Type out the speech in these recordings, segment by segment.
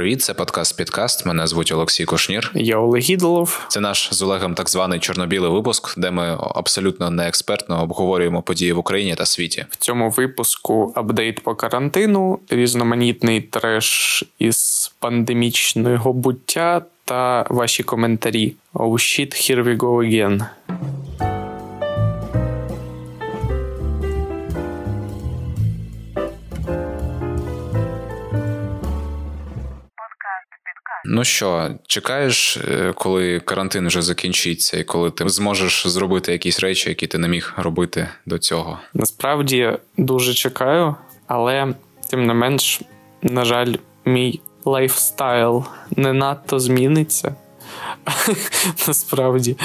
привіт! Це подкаст Підкаст. Мене звуть Олексій Кушнір. Я Олег Ідолов. Це наш з Олегом так званий чорно-білий випуск, де ми абсолютно не експертно обговорюємо події в Україні та світі. В цьому випуску апдейт по карантину, різноманітний треш із пандемічного буття та ваші коментарі. Oh shit, here we go again. Ну що, чекаєш, е, коли карантин вже закінчиться, і коли ти зможеш зробити якісь речі, які ти не міг робити до цього? Насправді дуже чекаю, але тим не менш, на жаль, мій lifestyle не надто зміниться. Насправді,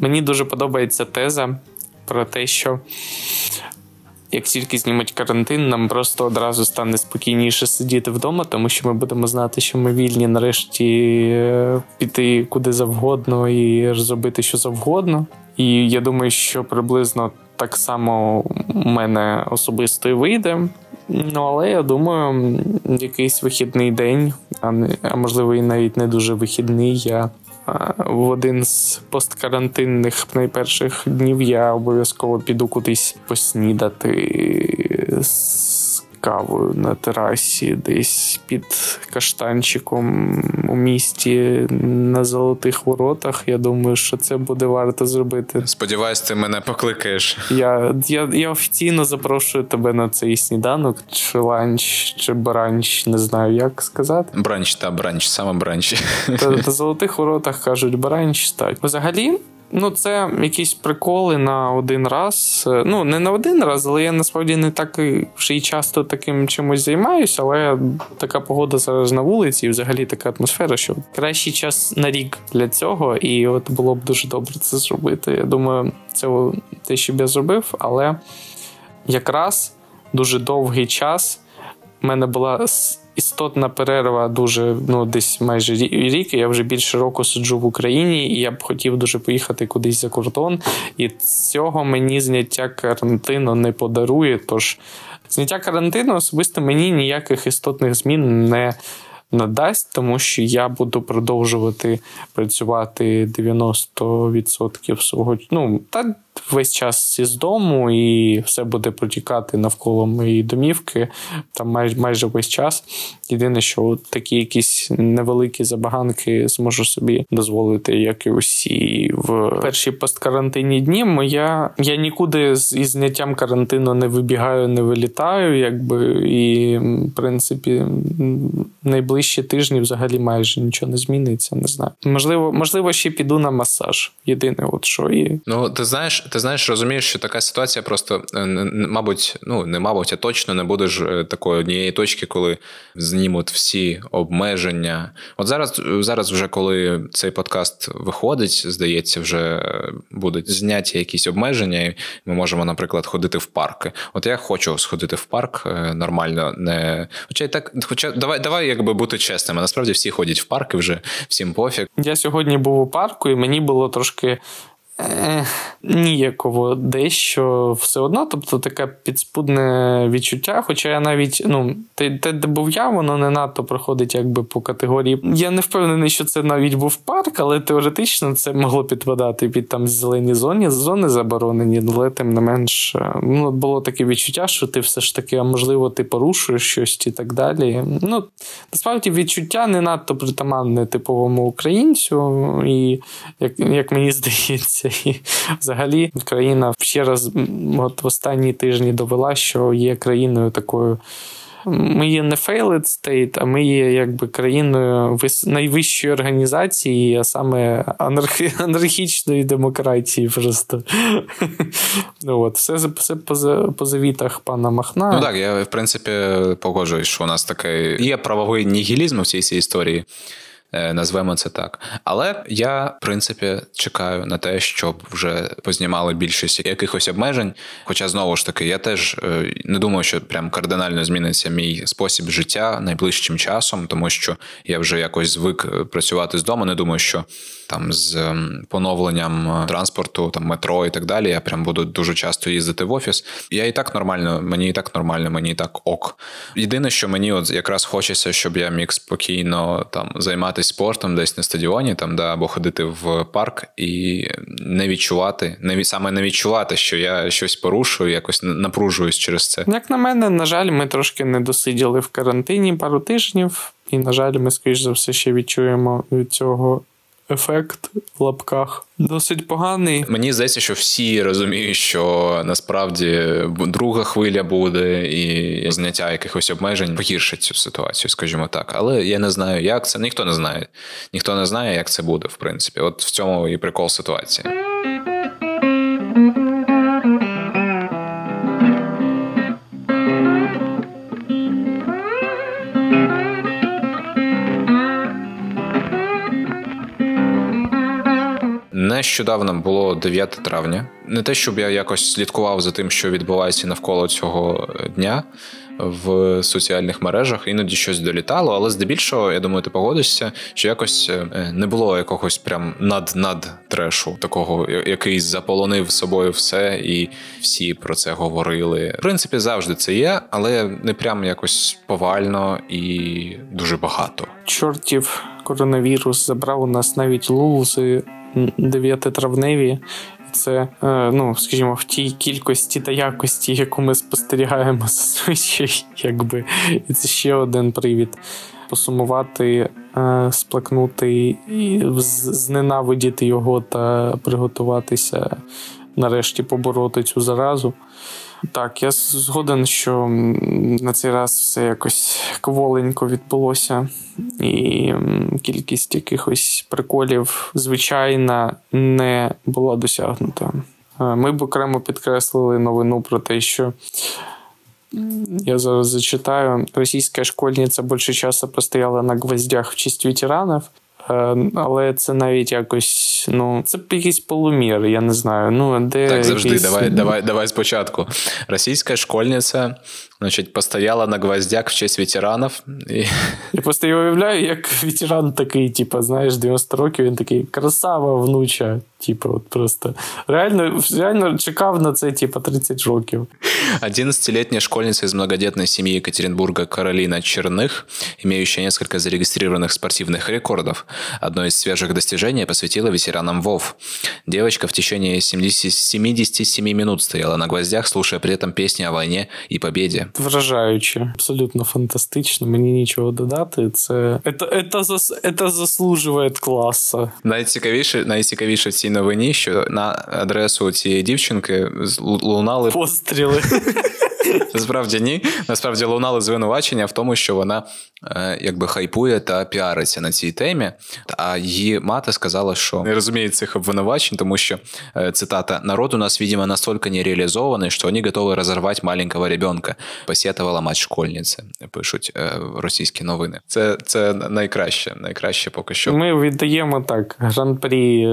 мені дуже подобається теза про те, що як тільки знімуть карантин, нам просто одразу стане спокійніше сидіти вдома, тому що ми будемо знати, що ми вільні нарешті е, піти куди завгодно і зробити що завгодно. І я думаю, що приблизно так само у мене особисто і вийде. Ну, але я думаю, якийсь вихідний день, а не а можливо, і навіть не дуже вихідний. Я в один з посткарантинних найперших днів я обов'язково піду кудись поснідати з кавою на терасі, десь під каштанчиком у місті на золотих воротах. Я думаю, що це буде варто зробити. Сподіваюсь, ти мене покликаєш. Я я, я офіційно запрошую тебе на цей сніданок, чи ланч, чи бранч, не знаю, як сказати. Бранч та бранч, саме бранч. Та на золотих воротах кажуть бранч. Так. Взагалі. Ну, це якісь приколи на один раз. Ну, не на один раз, але я насправді не так вже й часто таким чимось займаюся, але така погода зараз на вулиці, і взагалі така атмосфера, що кращий час на рік для цього, і от було б дуже добре це зробити. Я думаю, це те, що б я зробив, але якраз дуже довгий час в мене була істотна перерва дуже ну десь майже рік. Я вже більше року сиджу в Україні, і я б хотів дуже поїхати кудись за кордон. І цього мені зняття карантину не подарує. Тож зняття карантину особисто мені ніяких істотних змін не надасть, тому що я буду продовжувати працювати 90% свого ну та весь час із дому, і все буде протікати навколо моєї домівки. Там майже майже весь час. Єдине, що такі якісь невеликі забаганки зможу собі дозволити, як і усі в перші посткарантинні дні. Моя я нікуди з із зняттям карантину не вибігаю, не вилітаю, якби і в принципі найближчі тижні взагалі майже нічого не зміниться. Не знаю. Можливо, можливо, ще піду на масаж. Єдине, от що і ну ти знаєш ти знаєш, розумієш, що така ситуація просто, е, мабуть, ну не мабуть, а точно не буде ж е, такої однієї точки, коли знімуть всі обмеження. От зараз, зараз, вже коли цей подкаст виходить, здається, вже будуть зняті якісь обмеження, і ми можемо, наприклад, ходити в парки. От я хочу сходити в парк е, нормально, не хоча так, хоча давай, давай, якби бути чесними. Насправді всі ходять в парки вже всім пофіг. Я сьогодні був у парку, і мені було трошки ніяково дещо все одно, тобто таке підспудне відчуття. Хоча я навіть, ну, те, де був я, воно не надто проходить якби по категорії. Я не впевнений, що це навіть був парк, але теоретично це могло підпадати під там зелені зоні, зони заборонені, але тим не менш ну, було таке відчуття, що ти все ж таки, а можливо, ти порушуєш щось і так далі. Ну, насправді відчуття не надто притаманне типовому українцю, і як, як мені здається місяця. І взагалі країна ще раз от в останні тижні довела, що є країною такою. Ми є не failed state, а ми є якби країною найвищої організації, а саме анархі... анархічної демократії. Просто ну, от, все все по, по завітах пана Махна. Ну так, я в принципі погоджуюсь, що у нас таке є правовий нігілізм у всій цій історії. Назвемо це так. Але я, в принципі, чекаю на те, щоб вже познімали більшість якихось обмежень. Хоча знову ж таки, я теж не думаю, що прям кардинально зміниться мій спосіб життя найближчим часом, тому що я вже якось звик працювати з дому. Не думаю, що там з ем, поновленням транспорту, там метро і так далі. Я прям буду дуже часто їздити в офіс. Я і так нормально, мені і так нормально, мені і так ок. Єдине, що мені от якраз хочеться, щоб я міг спокійно там займатися спортом десь на стадіоні, там да, або ходити в парк і не відчувати, не саме не відчувати, що я щось порушую, якось напружуюсь через це. Як на мене, на жаль, ми трошки не досиділи в карантині пару тижнів, і на жаль, ми скоріш за все ще відчуємо від цього ефект в лапках досить поганий. Мені здається, що всі розуміють, що насправді друга хвиля буде, і зняття якихось обмежень погіршить цю ситуацію, скажімо так. Але я не знаю, як це. Ніхто не знає. Ніхто не знає, як це буде, в принципі. От в цьому і прикол ситуації. Нещодавно було 9 травня. Не те, щоб я якось слідкував за тим, що відбувається навколо цього дня в соціальних мережах, іноді щось долітало, але здебільшого, я думаю, ти погодишся, що якось е, не було якогось прям над-над трешу, такого, який заполонив собою все, і всі про це говорили. В принципі, завжди це є, але не прям якось повально і дуже багато. Чортів коронавірус забрав у нас навіть лузи 9-травневі. Це, е, ну, скажімо, в тій кількості та якості, яку ми спостерігаємо зазвичай, якби. І це ще один привід. Посумувати, е, сплакнути зненавидіти його та приготуватися нарешті побороти цю заразу. Так, я згоден, що на цей раз все якось кволенько відбулося, і кількість якихось приколів, звичайно, не була досягнута. Е, ми б окремо підкреслили новину про те, що. Я зараз зачитаю. Російська школьниця більше часу постояла на гвоздях в честь ветеранів, але це навіть якось, ну, це якийсь полумір, я не знаю. Ну, де Так, завжди, якийсь... давай давай, давай спочатку. Російська школьниця значить, постояла на гвоздях в честь ветеранів. І... Я просто я уявляю, як ветеран такий, типу, знаєш, 90 років, він такий красава внуча. Типа, от просто реально реально чекав на це, типа, 30 років. 11-летняя школьница из многодетной семьи Екатеринбурга Каролина Черных, имеющая несколько зарегистрированных спортивных рекордов, одно из свежих достижений посвятила ветеранам ВОВ. Девочка в течение 70, 77 минут стояла на гвоздях, слушая при этом песни о войне и победе. Вражаюче, абсолютно фантастично. Мені нічого додати. Це, це, це, це, це заслужує класа. Найцікавіше, найцікавіше в цій новині, що на адресу цієї дівчинки лунали постріли. Насправді ні. Насправді лунали звинувачення в тому, що вона е, якби хайпує та піариться на цій темі. А її мати сказала, що не розуміє цих обвинувачень, тому що е, цитата народ у нас, видимо, настільки не реалізований, що вони готові розірвати маленького ребенка. Посетувала мать школьниці, пишуть е, російські новини. Це це найкраще, найкраще поки що. Ми віддаємо так гран-прі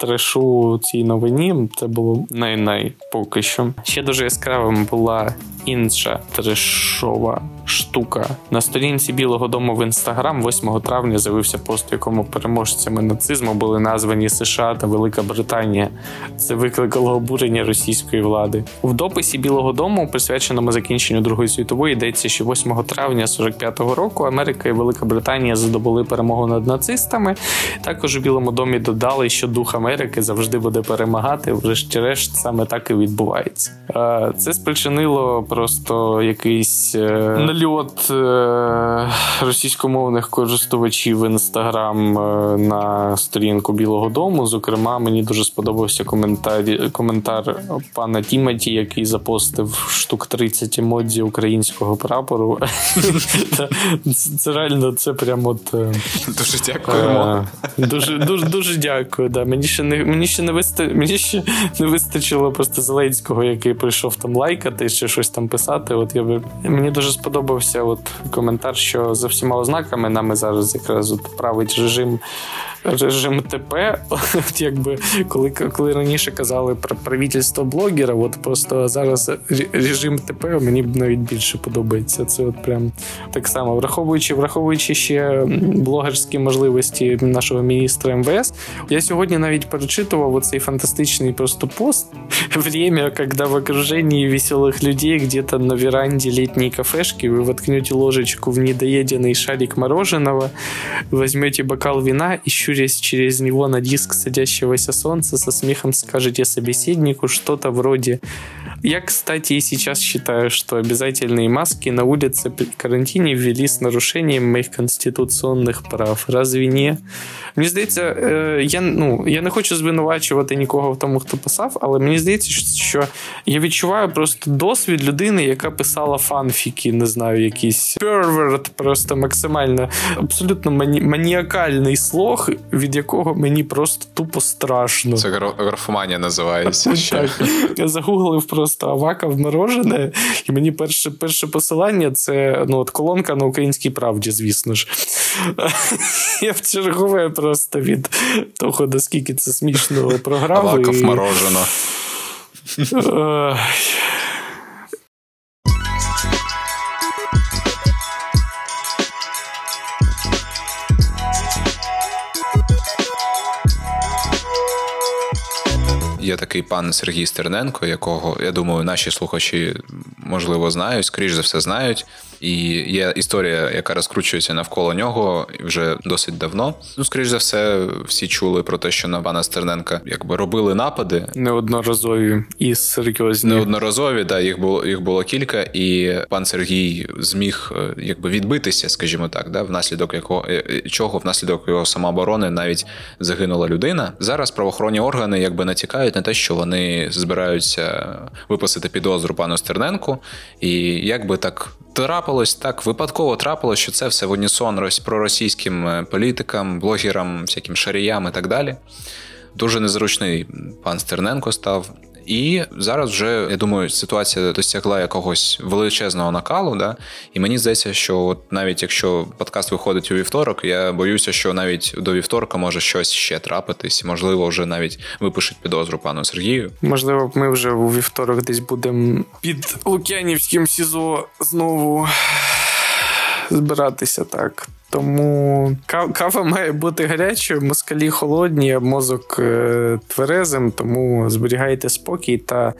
трешу цій новині. Це було най-най поки що. Ще дуже яскравим була інша трешова штука. На сторінці Білого Дому в інстаграм 8 травня з'явився пост, в якому переможцями нацизму були названі США та Велика Британія. Це викликало обурення російської влади. В дописі Білого Дому, присвяченому закінченню Другої світової, йдеться, що 8 травня 45-го року Америка і Велика Британія здобули перемогу над нацистами. Також у Білому домі додали, що дух Америки завжди буде перемагати. Врешті-решт саме так і відбувається. Це спричинило просто якийсь е, е, російськомовних користувачів в інстаграм е, на сторінку Білого Дому. Зокрема, мені дуже сподобався коментар коментар пана Тімоті, який запостив штук 30 емодзі українського прапору. Це реально це прямо от. Дуже дякуємо. Дуже дуже дуже дякую. Да. Мені ще не мені ще не мені ще не вистачило просто Зеленського, який прийшов там лайкати чи щось там писати. От я Мені дуже сподобалося сподобався от коментар, що за всіма ознаками нами зараз якраз от править режим режим ТП. От якби коли коли раніше казали про правительство блогера, от просто зараз режим ТП мені навіть більше подобається. Це от прям так само, враховуючи, враховуючи ще блогерські можливості нашого міністра МВС. Я сьогодні навіть перечитував оцей фантастичний просто пост время, когда в окружении веселых людей где-то на веранде летней кафешки вы воткнете ложечку в недоеденный шарик мороженого, возьмете бокал вина и щурясь через него на диск садящегося солнца, со смехом скажете собеседнику что-то вроде «Я, кстати, и сейчас считаю, что обязательные маски на улице при карантине ввели с нарушением моих конституционных прав. Разве не?» Мені здається, е, я ну, я не хочу звинувачувати нікого в тому, хто писав, але мені здається, що я відчуваю просто досвід людини, яка писала фанфіки, не знаю, якийсь перверт, просто максимально абсолютно мані- маніакальний слог, від якого мені просто тупо страшно. Це графоманія називається. Так. Я загуглив просто Авака вморожене. морожене, і мені перше перше посилання це ну, от колонка на українській правді, звісно ж. Я в чергове просто від того, наскільки це смішно програв. Аваков і... морожено. Є такий пан Сергій Стерненко, якого я думаю, наші слухачі можливо знають, скоріш за все знають. І є історія, яка розкручується навколо нього вже досить давно. Ну, скоріш за все, всі чули про те, що на пана Стерненка якби робили напади неодноразові і серйозні. Неодноразові, да, їх було їх було кілька, і пан Сергій зміг е, якби відбитися, скажімо так, да, внаслідок якого е, е, чого внаслідок його самооборони навіть загинула людина. Зараз правоохоронні органи якби натякають на те, що вони збираються виписати підозру пану Стерненку, і якби так трапилось так, випадково трапилось, що це все в унісон проросійським е, політикам, блогерам, всяким шаріям і так далі. Дуже незручний пан Стерненко став. І зараз вже я думаю, ситуація досягла якогось величезного накалу. Да? І мені здається, що от навіть якщо подкаст виходить у вівторок, я боюся, що навіть до вівторка може щось ще трапитись, можливо, вже навіть випишуть підозру пану Сергію. Можливо, ми вже у вівторок десь будемо під Лук'янівським СІЗО знову збиратися так. Тому кава має бути гарячою, москалі холодні, а мозок е, тверезим, тому зберігайте спокій та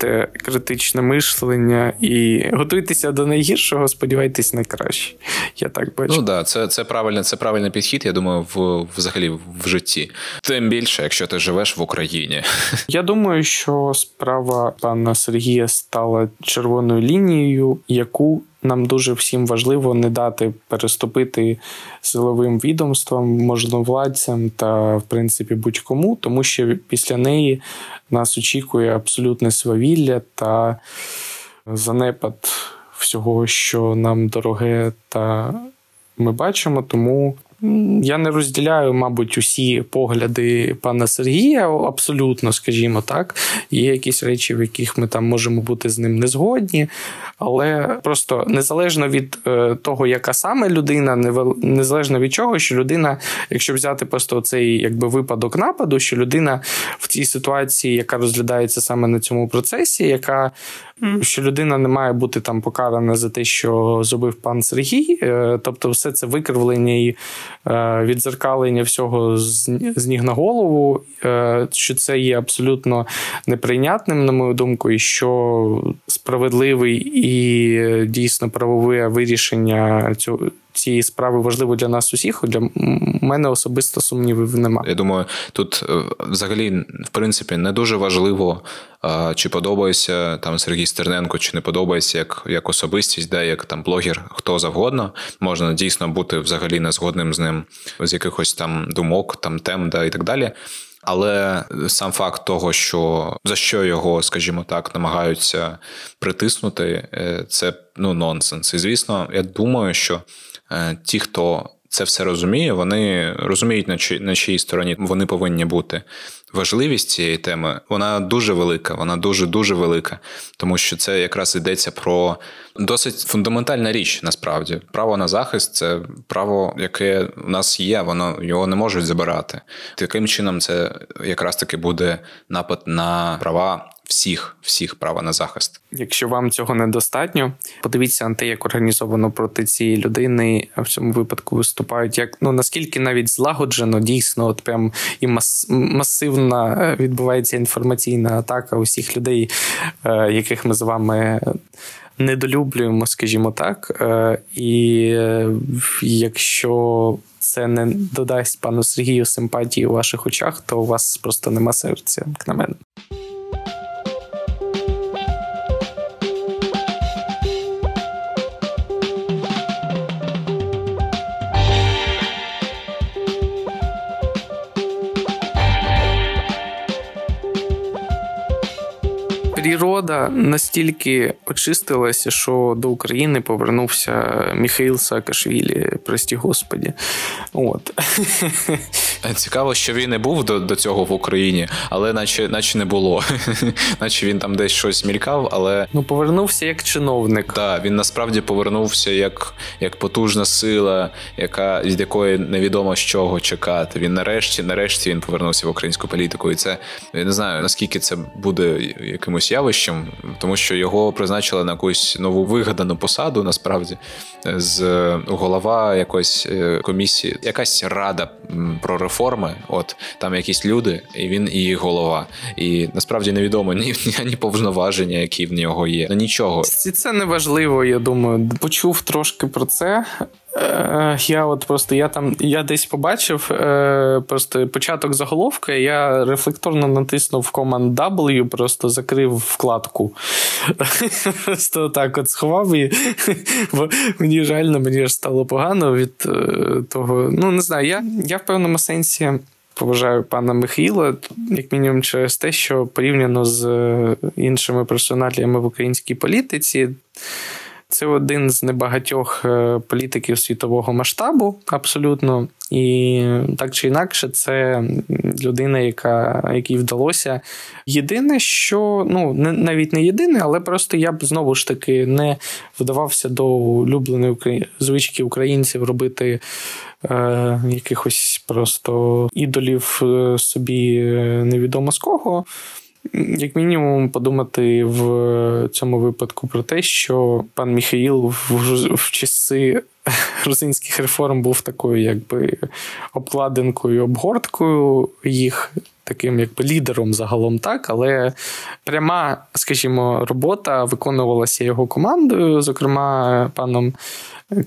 чисте критичне мишлення і готуйтеся до найгіршого, сподівайтесь на краще. Я так бачу. Ну да, це це правильний, це правильний підхід, я думаю, в взагалі в житті. Тим більше, якщо ти живеш в Україні. Я думаю, що справа пана Сергія стала червоною лінією, яку нам дуже всім важливо не дати переступити силовим відомствам, можновладцям та, в принципі, будь-кому, тому що після неї нас очікує абсолютне свавілля та занепад всього, що нам дороге, та ми бачимо. Тому я не розділяю, мабуть, усі погляди пана Сергія, абсолютно, скажімо так. Є якісь речі, в яких ми там можемо бути з ним не згодні, але просто незалежно від е, того, яка саме людина, незалежно від чого, що людина, якщо взяти просто цей якби випадок нападу, що людина в цій ситуації, яка розглядається саме на цьому процесі, яка що людина не має бути там покарана за те, що зробив пан Сергій, е, тобто, все це викривлення і відзеркалення всього з ніг на голову, що це є абсолютно неприйнятним, на мою думку, і що справедливий і е, дійсно правове вирішення цього. Цієї справи важливо для нас усіх. Для мене особисто сумнівів немає. Я думаю, тут е, взагалі, в принципі, не дуже важливо, чи подобається там Сергій Стерненко, чи не подобається як як особистість, де як там блогер, хто завгодно. Можна дійсно бути взагалі не згодним з ним з якихось там думок, там тем, да, і так далі. Але сам факт того, що за що його, скажімо так, намагаються притиснути, е, це ну нонсенс. І звісно, я думаю, що е, ті, хто це все розуміє. Вони розуміють, на чиїй стороні вони повинні бути. Важливість цієї теми вона дуже велика, вона дуже дуже велика, тому що це якраз йдеться про досить фундаментальна річ. Насправді, право на захист це право, яке у нас є, воно його не можуть забирати. Таким чином, це якраз таки буде напад на права всіх, всіх права на захист. Якщо вам цього недостатньо, подивіться на те, як організовано проти цієї людини в цьому випадку виступають. Як ну наскільки навіть злагоджено, дійсно, от прям і мас, масивна е, відбувається інформаційна атака усіх людей, е, яких ми з вами. Недолюблюємо, скажімо так, е, і якщо це не додасть пану Сергію симпатії у ваших очах, то у вас просто нема серця, як на мене. Природа настільки очистилася, що до України повернувся Міхаїл Саакашвілі, прості господі. От. Цікаво, що він не був до до цього в Україні, але наче наче не було. Наче він там десь щось мількав, але. Ну, повернувся як чиновник. Так, він насправді повернувся як як потужна сила, яка від якої невідомо з чого чекати. Він нарешті, нарешті він повернувся в українську політику. І це я не знаю наскільки це буде якимось явищем, тому що його призначили на якусь нову вигадану посаду, насправді, з голова якоїсь е, комісії, якась рада про реформи. От там якісь люди, і він і голова. І насправді невідомо ні ні повноваження, які в нього є. Нічого. Це не важливо, я думаю. Почув трошки про це. Е, я от просто я там я десь побачив е, просто початок заголовка. Я рефлекторно натиснув Command W, просто закрив вкладку. Просто так от сховав і бо мені реально мені ж стало погано від е, того. Ну, не знаю, я, я в певному сенсі. Поважаю пана Михайла, як мінімум, через те, що порівняно з іншими персоналіями в українській політиці, це один з небагатьох е, політиків світового масштабу, абсолютно. І так чи інакше, це людина, яка якій вдалося. Єдине, що ну не навіть не єдине, але просто я б знову ж таки не вдавався до улюбленої звички українців робити е, якихось просто ідолів е, собі е, невідомо з кого. Як мінімум, подумати в цьому випадку про те, що пан Міхаїл в, часи грузинських реформ був такою, якби обкладинкою, обгорткою їх. Таким якби лідером загалом так, але пряма, скажімо, робота виконувалася його командою, зокрема паном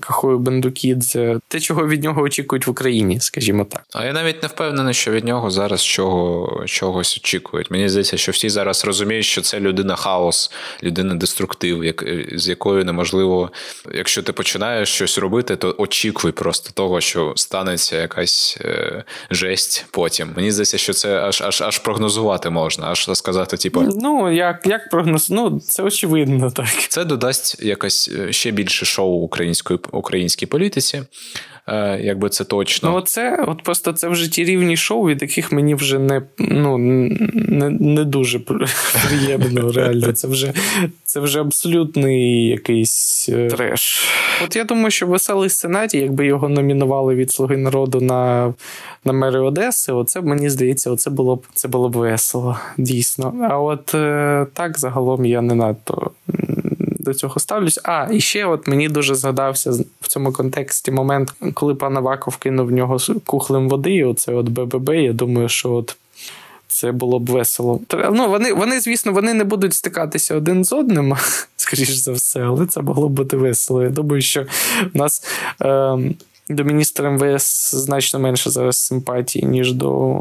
Кахою Бендукідзе, те, чого від нього очікують в Україні, скажімо так. А я навіть не впевнений, що від нього зараз чого, чогось очікують. Мені здається, що всі зараз розуміють, що це людина хаос, людина деструктив, як, з якою неможливо, якщо ти починаєш щось робити, то очікуй просто того, що станеться якась е, жесть потім. Мені здається, що це аж аж аж прогнозувати можна, аж сказати, типу. Ну, як як прогноз? Ну, це очевидно, так. Це додасть якось е, ще більше шоу української українській політиці. Е, якби це точно. Ну, оце, от просто це вже ті рівні шоу, від яких мені вже не ну, не, не дуже приємно. Реально, це вже це вже абсолютний якийсь е, треш. От я думаю, що веселий сценарій, якби його номінували від Слуги народу на на мери Одеси, оце мені здається, оце було б це було б весело, дійсно. А от е, так загалом я не надто до цього ставлюсь. А, і ще от мені дуже згадався в цьому контексті момент, коли пан Аваков кинув в нього кухлем води, і оце от БББ. Я думаю, що от. Це було б весело. Ну, Вони, вони, звісно, вони не будуть стикатися один з одним, скоріш за все, але це могло б бути весело. Я думаю, що в нас е, до міністра МВС значно менше зараз симпатії, ніж до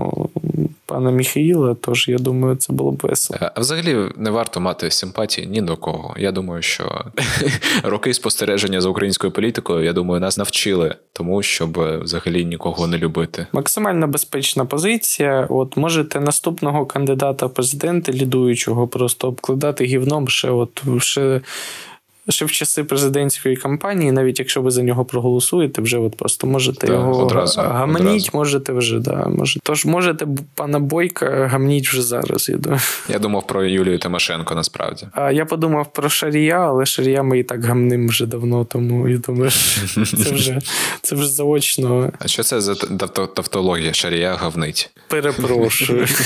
пана Міхаїла, тож я думаю, це було б весело. А взагалі не варто мати симпатії ні до кого. Я думаю, що роки спостереження за українською політикою, я думаю, нас навчили тому, щоб взагалі нікого не любити. Максимально безпечна позиція. От можете наступного кандидата в президенти лідуючого просто обкладати гівном ще от ще ще в часи президентської кампанії, навіть якщо ви за нього проголосуєте, вже от просто можете Так, його одразу, гамніть, одразу. можете вже, да, може. Тож можете пана Бойка гамніть вже зараз, я думаю. Я думав про Юлію Тимошенко насправді. А я подумав про Шарія, але Шарія ми і так гамним вже давно, тому я думаю, це вже, це вже заочно А що це за тавтологія? Шарія говнить. перепрошую.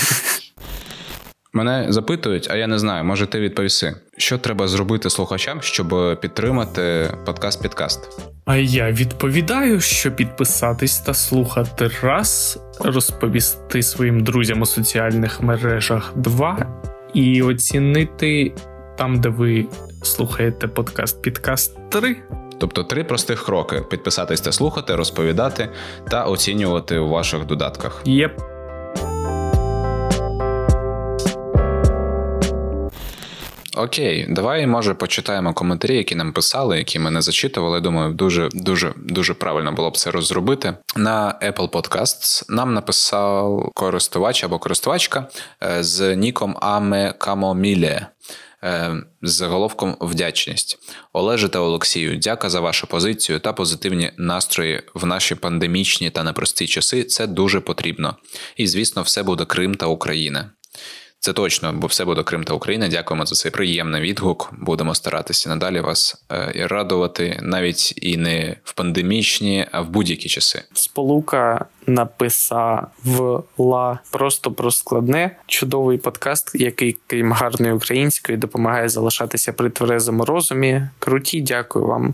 Мене запитують, а я не знаю, може ти відповіси. Що треба зробити слухачам, щоб підтримати подкаст Підкаст? А я відповідаю, що підписатись та слухати раз, розповісти своїм друзям у соціальних мережах два, і оцінити там, де ви слухаєте подкаст Підкаст 3. Тобто три простих кроки: підписатись та слухати, розповідати та оцінювати у ваших додатках. Єп. Окей, давай може почитаємо коментарі, які нам писали, які ми не зачитували. Думаю, дуже дуже дуже правильно було б це розробити. На Apple Podcasts нам написав користувач або користувачка е, з ніком Аме Камоміле. е, З заголовком вдячність Олеже та Олексію. Дяка за вашу позицію та позитивні настрої в наші пандемічні та непрості часи. Це дуже потрібно. І звісно, все буде Крим та Україна. Це точно, бо все буде Крим та Україна. Дякуємо за цей приємний відгук. Будемо старатися надалі вас е, і радувати навіть і не в пандемічні, а в будь-які часи. Сполука написала просто про складне чудовий подкаст, який, крім гарної української, допомагає залишатися при тверезому розумі. Круті, дякую вам.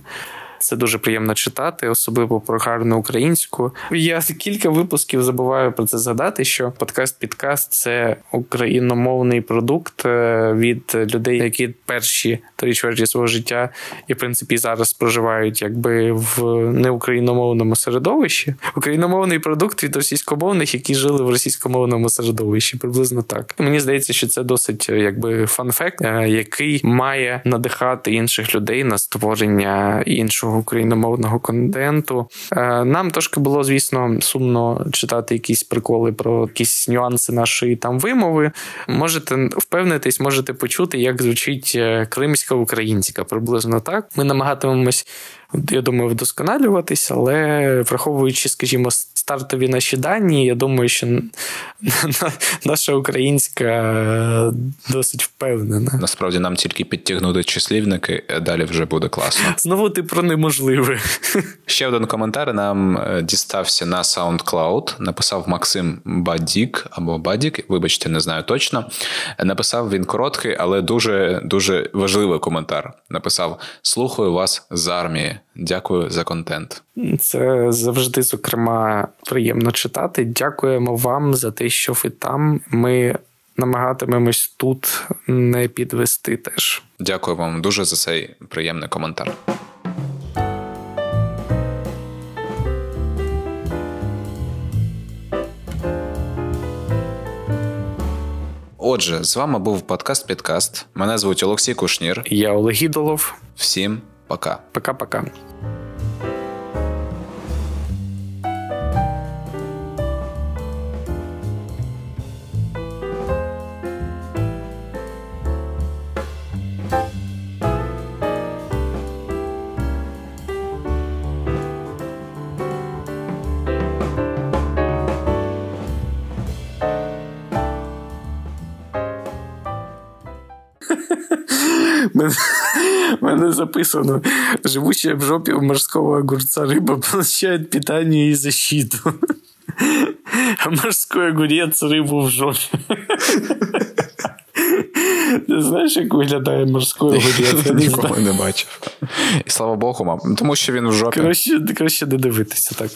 Це дуже приємно читати, особливо про гарну українську. Я кілька випусків забуваю про це згадати. Що подкаст підкаст це україномовний продукт е, від людей, які перші три чверті свого життя і в принципі зараз проживають якби в неукраїномовному середовищі. Україномовний продукт від російськомовних, які жили в російськомовному середовищі. Приблизно так. Мені здається, що це досить е, якби фан-факт, е, який має надихати інших людей на створення іншого україномовного контенту. Е, Нам трошки було, звісно, сумно читати якісь приколи про якісь нюанси нашої там вимови. Можете впевнитись, можете почути, як звучить е, кримська українська, приблизно так. Ми намагатимемось. Я думаю, вдосконалюватись, але враховуючи, скажімо, стартові наші дані, я думаю, що наша українська е, досить впевнена. Насправді нам тільки підтягнути числівники, а далі вже буде класно. Знову ти про неможливе. Ще один коментар нам е, дістався на SoundCloud. Написав Максим Бадік або Бадік, вибачте, не знаю точно. Написав він короткий, але дуже дуже важливий коментар. Написав: Слухаю вас з армії. Дякую за контент. Це завжди, зокрема, приємно читати. Дякуємо вам за те, що ви там. Ми намагатимемось тут не підвести теж. Дякую вам дуже за цей приємний коментар. Отже, з вами був подкаст Підкаст. Мене звуть Олексій Кушнір. Я Олег Ідолов. Всім пока. Пока-пока. Мене, мене записано. Живущая в жопе у морского огурца рыба получает питание и защиту. А морской огурець рибу в жопі. Ти знаєш, як виглядає морський огурець? Я не Ніколи знаю. не бачив. І слава Богу, мам. Тому що він в жопі. Краще, краще не дивитися так.